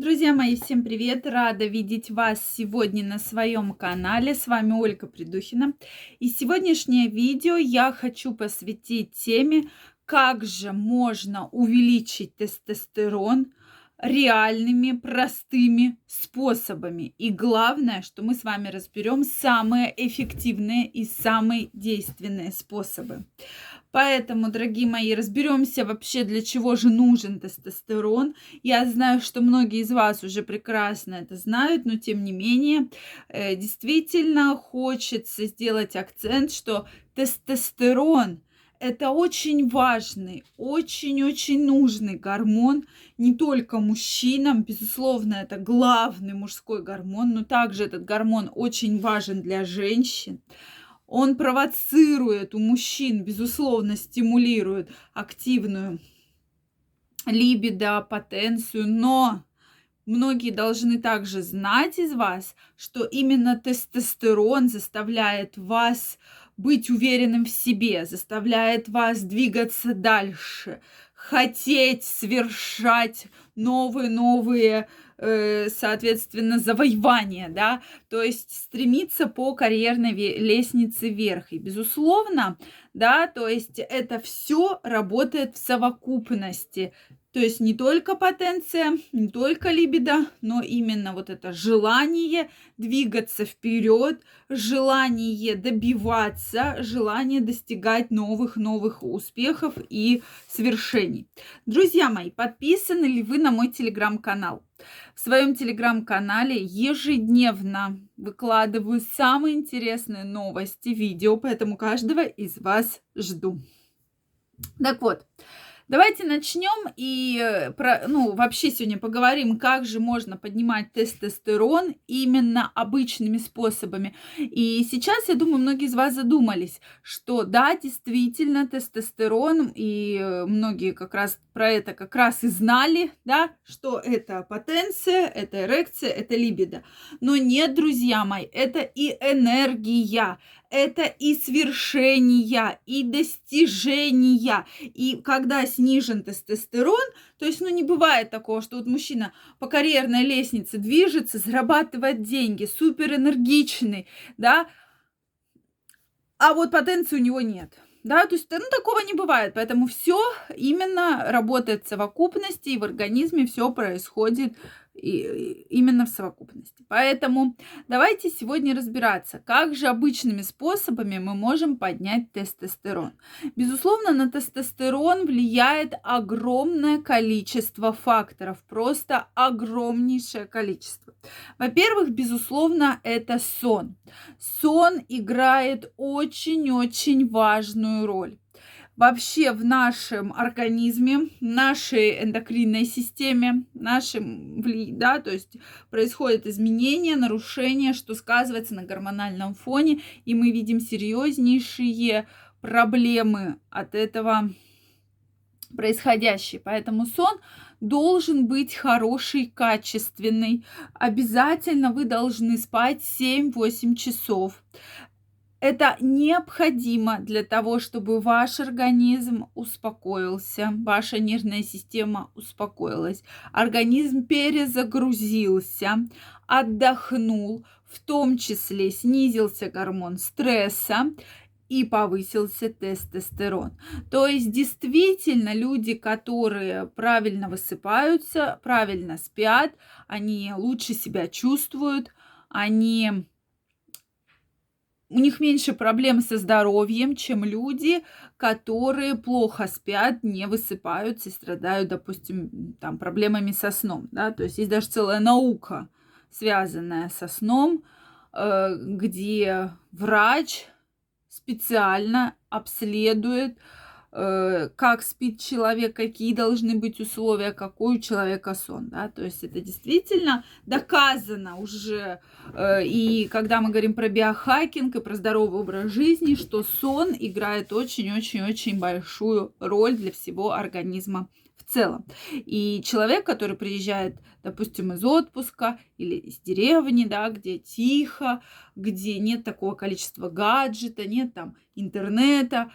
Друзья мои, всем привет! Рада видеть вас сегодня на своем канале. С вами Ольга Придухина. И сегодняшнее видео я хочу посвятить теме, как же можно увеличить тестостерон реальными, простыми способами. И главное, что мы с вами разберем самые эффективные и самые действенные способы. Поэтому, дорогие мои, разберемся вообще, для чего же нужен тестостерон. Я знаю, что многие из вас уже прекрасно это знают, но тем не менее, э, действительно хочется сделать акцент, что тестостерон это очень важный, очень-очень нужный гормон не только мужчинам, безусловно, это главный мужской гормон, но также этот гормон очень важен для женщин. Он провоцирует у мужчин, безусловно, стимулирует активную либидо, потенцию, но многие должны также знать из вас, что именно тестостерон заставляет вас быть уверенным в себе, заставляет вас двигаться дальше, хотеть совершать новые-новые Э, соответственно, завоевания, да, то есть стремиться по карьерной лестнице вверх. И, безусловно, да, то есть это все работает в совокупности. То есть не только потенция, не только либидо, но именно вот это желание двигаться вперед, желание добиваться, желание достигать новых-новых успехов и свершений. Друзья мои, подписаны ли вы на мой телеграм-канал? В своем телеграм-канале ежедневно выкладываю самые интересные новости, видео, поэтому каждого из вас жду. Так вот, Давайте начнем и э, про, ну, вообще сегодня поговорим, как же можно поднимать тестостерон именно обычными способами. И сейчас, я думаю, многие из вас задумались, что да, действительно, тестостерон, и э, многие как раз про это как раз и знали, да, что это потенция, это эрекция, это либидо. Но нет, друзья мои, это и энергия, это и свершения, и достижения. И когда снижен тестостерон, то есть, ну, не бывает такого, что вот мужчина по карьерной лестнице движется, зарабатывает деньги, супер энергичный, да, а вот потенции у него нет. Да, то есть ну, такого не бывает. Поэтому все именно работает в совокупности, и в организме все происходит и, именно в совокупности. Поэтому давайте сегодня разбираться, как же обычными способами мы можем поднять тестостерон. Безусловно, на тестостерон влияет огромное количество факторов, просто огромнейшее количество. Во-первых, безусловно, это сон. Сон играет очень-очень важную роль вообще в нашем организме, нашей эндокринной системе, нашем, да, то есть происходят изменения, нарушения, что сказывается на гормональном фоне, и мы видим серьезнейшие проблемы от этого происходящие. Поэтому сон должен быть хороший, качественный. Обязательно вы должны спать 7-8 часов. Это необходимо для того, чтобы ваш организм успокоился, ваша нервная система успокоилась, организм перезагрузился, отдохнул, в том числе снизился гормон стресса и повысился тестостерон. То есть действительно люди, которые правильно высыпаются, правильно спят, они лучше себя чувствуют, они у них меньше проблем со здоровьем, чем люди, которые плохо спят, не высыпаются, страдают, допустим, там, проблемами со сном. Да? То есть есть даже целая наука, связанная со сном, э, где врач специально обследует как спит человек, какие должны быть условия, какой у человека сон. Да? То есть это действительно доказано уже. Э, и когда мы говорим про биохакинг и про здоровый образ жизни, что сон играет очень-очень-очень большую роль для всего организма в целом. И человек, который приезжает, допустим, из отпуска или из деревни, да, где тихо, где нет такого количества гаджета, нет там интернета,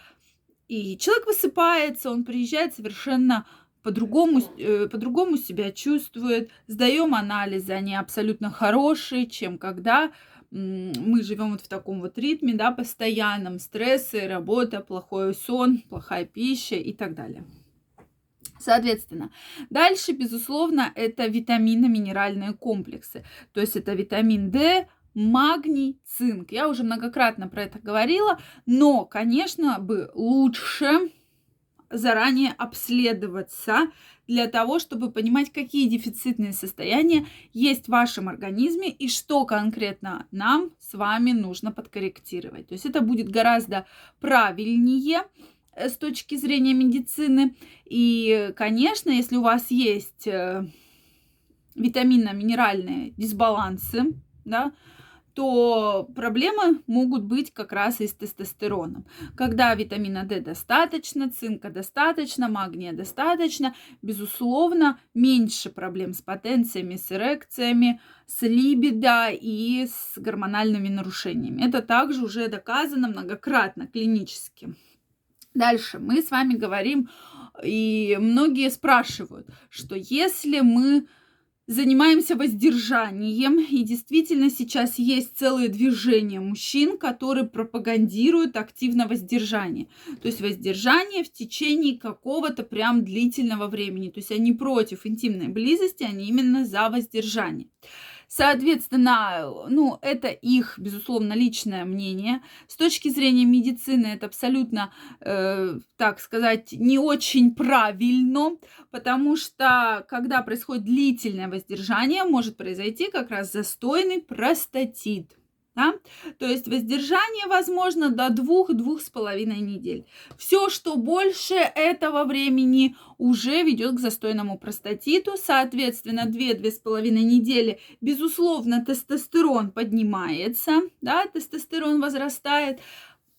и человек высыпается, он приезжает совершенно по-другому, э, по-другому себя чувствует, сдаем анализы, они абсолютно хорошие, чем когда мы живем вот в таком вот ритме, да, постоянном, стрессы, работа, плохой сон, плохая пища и так далее. Соответственно, дальше, безусловно, это витаминно-минеральные комплексы. То есть это витамин D, магний, цинк. Я уже многократно про это говорила, но, конечно, бы лучше заранее обследоваться для того, чтобы понимать, какие дефицитные состояния есть в вашем организме и что конкретно нам с вами нужно подкорректировать. То есть это будет гораздо правильнее э, с точки зрения медицины. И, конечно, если у вас есть э, витаминно-минеральные дисбалансы, да, то проблемы могут быть как раз и с тестостероном. Когда витамина D достаточно, цинка достаточно, магния достаточно, безусловно, меньше проблем с потенциями, с эрекциями, с либидо и с гормональными нарушениями. Это также уже доказано многократно клинически. Дальше мы с вами говорим, и многие спрашивают, что если мы занимаемся воздержанием. И действительно сейчас есть целое движение мужчин, которые пропагандируют активно воздержание. То есть воздержание в течение какого-то прям длительного времени. То есть они против интимной близости, они именно за воздержание. Соответственно, ну, это их, безусловно, личное мнение. С точки зрения медицины это абсолютно, э, так сказать, не очень правильно, потому что когда происходит длительное воздержание, может произойти как раз застойный простатит. Да? То есть воздержание возможно до двух-двух с половиной недель. Все, что больше этого времени, уже ведет к застойному простатиту. Соответственно, две-две с половиной недели, безусловно, тестостерон поднимается, да, тестостерон возрастает.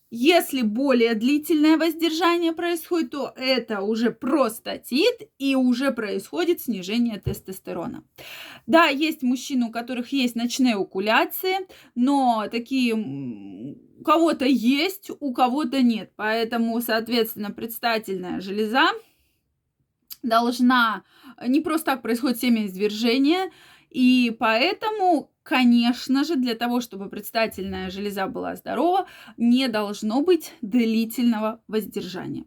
Если более длительное воздержание происходит, то это уже простатит и уже происходит снижение тестостерона. Да, есть мужчины, у которых есть ночные окуляции, но такие у кого-то есть, у кого-то нет. Поэтому, соответственно, предстательная железа должна не просто так происходит семяизвержение, и поэтому Конечно же, для того, чтобы предстательная железа была здорова, не должно быть длительного воздержания.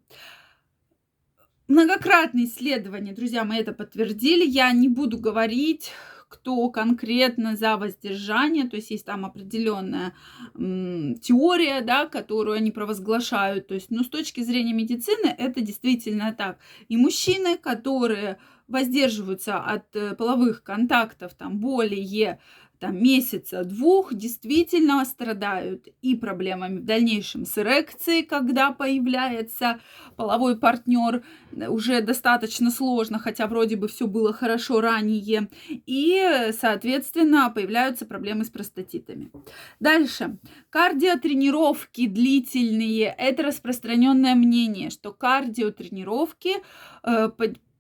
Многократные исследования, друзья мои, это подтвердили. Я не буду говорить, кто конкретно за воздержание, то есть есть там определенная м, теория, да, которую они провозглашают, то есть, ну, с точки зрения медицины это действительно так. И мужчины, которые воздерживаются от э, половых контактов там более там, месяца двух действительно страдают и проблемами в дальнейшем с эрекцией, когда появляется половой партнер, уже достаточно сложно, хотя вроде бы все было хорошо ранее, и, соответственно, появляются проблемы с простатитами. Дальше. Кардиотренировки длительные. Это распространенное мнение, что кардиотренировки э,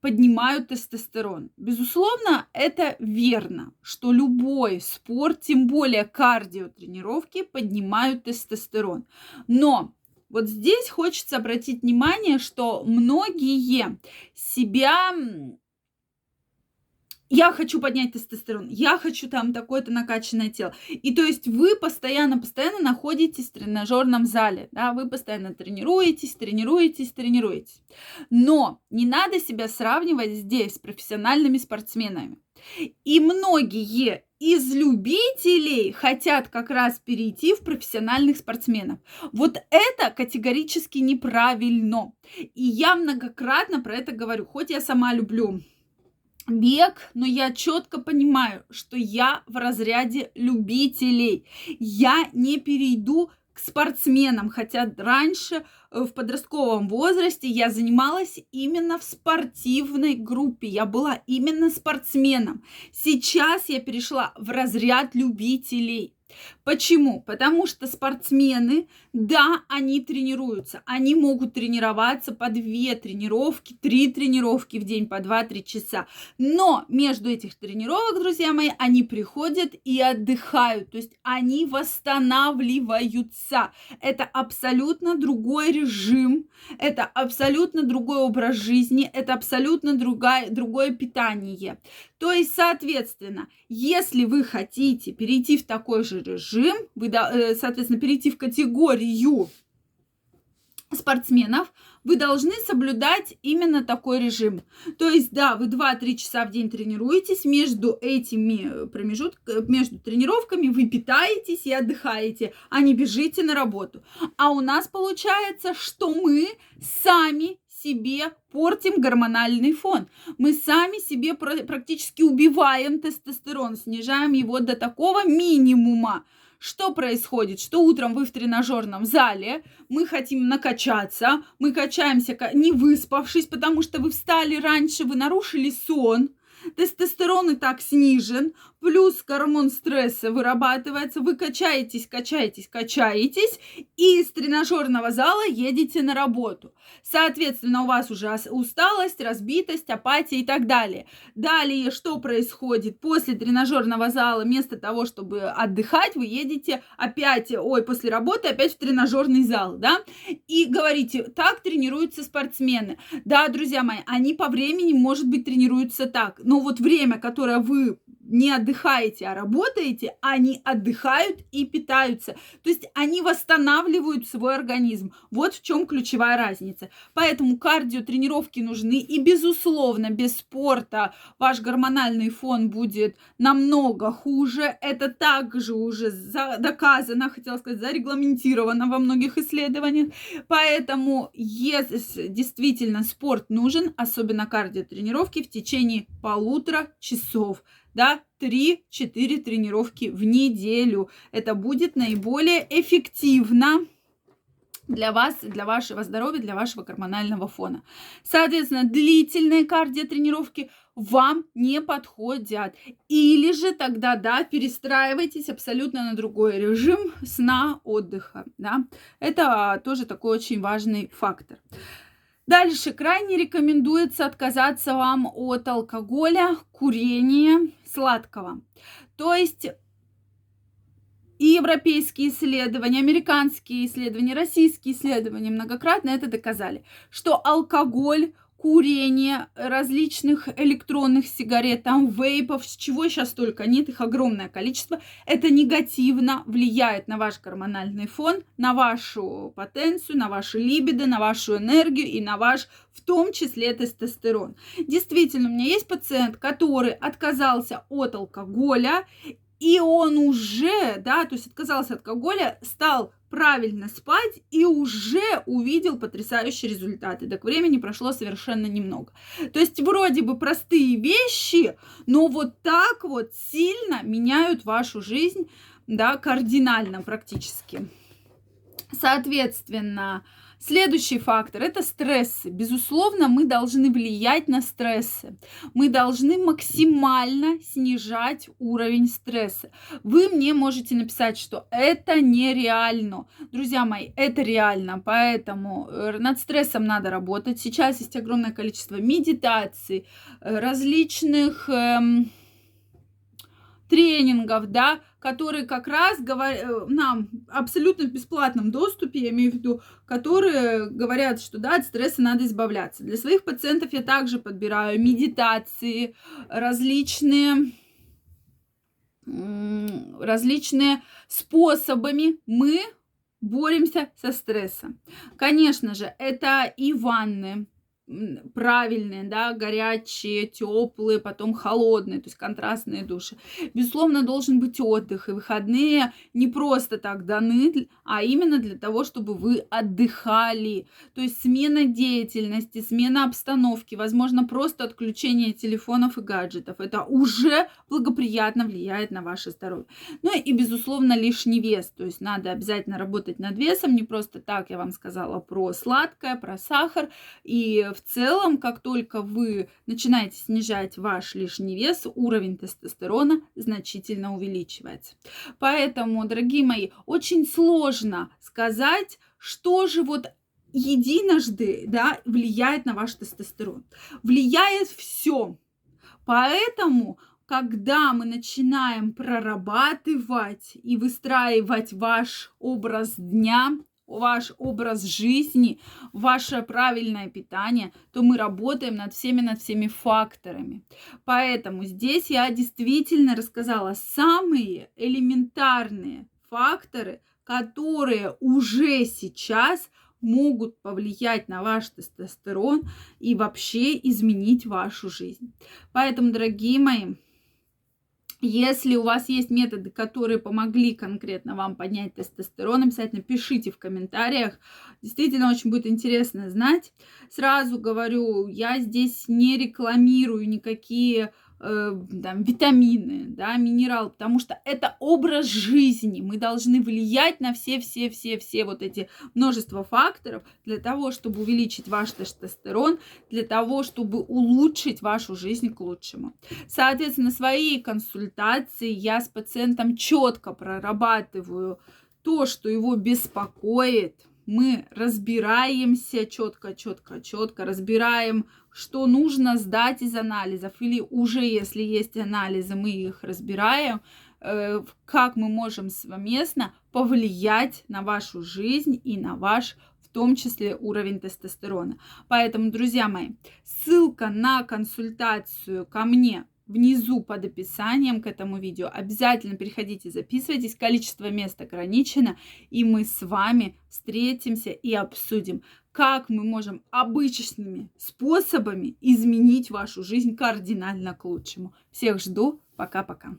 поднимают тестостерон. Безусловно, это верно, что любой спорт, тем более кардиотренировки, поднимают тестостерон. Но вот здесь хочется обратить внимание, что многие себя я хочу поднять тестостерон, я хочу там такое-то накачанное тело. И то есть вы постоянно, постоянно находитесь в тренажерном зале, да, вы постоянно тренируетесь, тренируетесь, тренируетесь. Но не надо себя сравнивать здесь с профессиональными спортсменами. И многие из любителей хотят как раз перейти в профессиональных спортсменов. Вот это категорически неправильно. И я многократно про это говорю, хоть я сама люблю бег, но я четко понимаю, что я в разряде любителей. Я не перейду к спортсменам, хотя раньше э, в подростковом возрасте я занималась именно в спортивной группе, я была именно спортсменом. Сейчас я перешла в разряд любителей. Почему? Потому что спортсмены, да, они тренируются, они могут тренироваться по две тренировки, три тренировки в день по 2-3 часа. Но между этих тренировок, друзья мои, они приходят и отдыхают, то есть они восстанавливаются. Это абсолютно другой режим, это абсолютно другой образ жизни, это абсолютно другая, другое питание. То есть, соответственно, если вы хотите перейти в такой же режим, вы, э, соответственно, перейти в категорию спортсменов, вы должны соблюдать именно такой режим. То есть, да, вы 2-3 часа в день тренируетесь, между этими промежутками, между тренировками вы питаетесь и отдыхаете, а не бежите на работу. А у нас получается, что мы сами себе портим гормональный фон. Мы сами себе практически убиваем тестостерон, снижаем его до такого минимума. Что происходит? Что утром вы в тренажерном зале, мы хотим накачаться, мы качаемся не выспавшись, потому что вы встали раньше, вы нарушили сон, тестостерон и так снижен, плюс гормон стресса вырабатывается, вы качаетесь, качаетесь, качаетесь, и из тренажерного зала едете на работу. Соответственно, у вас уже усталость, разбитость, апатия и так далее. Далее, что происходит? После тренажерного зала, вместо того, чтобы отдыхать, вы едете опять, ой, после работы опять в тренажерный зал, да, и говорите, так тренируются спортсмены. Да, друзья мои, они по времени, может быть, тренируются так, но вот время, которое вы не отдыхаете, а работаете, они отдыхают и питаются. То есть они восстанавливают свой организм. Вот в чем ключевая разница. Поэтому кардио тренировки нужны. И, безусловно, без спорта ваш гормональный фон будет намного хуже. Это также уже доказано, хотела сказать, зарегламентировано во многих исследованиях. Поэтому, если действительно спорт нужен, особенно кардио тренировки в течение полутора часов да, 3-4 тренировки в неделю. Это будет наиболее эффективно для вас, для вашего здоровья, для вашего гормонального фона. Соответственно, длительные кардиотренировки вам не подходят. Или же тогда, да, перестраивайтесь абсолютно на другой режим сна, отдыха, да. Это тоже такой очень важный фактор. Дальше крайне рекомендуется отказаться вам от алкоголя, курения, сладкого. То есть и европейские исследования, американские исследования, российские исследования многократно это доказали, что алкоголь курение, различных электронных сигарет, там вейпов, с чего сейчас только нет, их огромное количество, это негативно влияет на ваш гормональный фон, на вашу потенцию, на вашу либидо, на вашу энергию и на ваш, в том числе, тестостерон. Действительно, у меня есть пациент, который отказался от алкоголя, и он уже, да, то есть отказался от алкоголя, стал правильно спать и уже увидел потрясающие результаты. Так времени прошло совершенно немного. То есть вроде бы простые вещи, но вот так вот сильно меняют вашу жизнь, да, кардинально практически. Соответственно, Следующий фактор – это стрессы. Безусловно, мы должны влиять на стрессы. Мы должны максимально снижать уровень стресса. Вы мне можете написать, что это нереально. Друзья мои, это реально, поэтому э, над стрессом надо работать. Сейчас есть огромное количество медитаций, э, различных эм, тренингов, да, которые как раз говорят э, нам абсолютно в бесплатном доступе, я имею в виду, которые говорят, что да, от стресса надо избавляться. Для своих пациентов я также подбираю медитации, различные различные способами мы боремся со стрессом. Конечно же, это и ванны, правильные, да, горячие, теплые, потом холодные, то есть контрастные души. Безусловно, должен быть отдых, и выходные не просто так даны, а именно для того, чтобы вы отдыхали. То есть смена деятельности, смена обстановки, возможно, просто отключение телефонов и гаджетов. Это уже благоприятно влияет на ваше здоровье. Ну и, безусловно, лишний вес. То есть надо обязательно работать над весом, не просто так я вам сказала про сладкое, про сахар. И в в целом, как только вы начинаете снижать ваш лишний вес, уровень тестостерона значительно увеличивается. Поэтому, дорогие мои, очень сложно сказать, что же вот единожды да, влияет на ваш тестостерон. Влияет все. Поэтому когда мы начинаем прорабатывать и выстраивать ваш образ дня, ваш образ жизни, ваше правильное питание, то мы работаем над всеми, над всеми факторами. Поэтому здесь я действительно рассказала самые элементарные факторы, которые уже сейчас могут повлиять на ваш тестостерон и вообще изменить вашу жизнь. Поэтому, дорогие мои, если у вас есть методы, которые помогли конкретно вам поднять тестостерон, обязательно пишите в комментариях. Действительно, очень будет интересно знать. Сразу говорю, я здесь не рекламирую никакие э, там, витамины, да, минерал, потому что это образ жизни. Мы должны влиять на все-все-все-все вот эти множество факторов для того, чтобы увеличить ваш тестостерон, для того, чтобы улучшить вашу жизнь к лучшему. Соответственно, свои консультации я с пациентом четко прорабатываю то, что его беспокоит, мы разбираемся четко, четко, четко, разбираем, что нужно сдать из анализов, или уже если есть анализы, мы их разбираем, э, как мы можем совместно повлиять на вашу жизнь и на ваш в том числе уровень тестостерона. Поэтому, друзья мои, ссылка на консультацию ко мне внизу под описанием к этому видео. Обязательно переходите, записывайтесь. Количество мест ограничено. И мы с вами встретимся и обсудим, как мы можем обычными способами изменить вашу жизнь кардинально к лучшему. Всех жду. Пока-пока.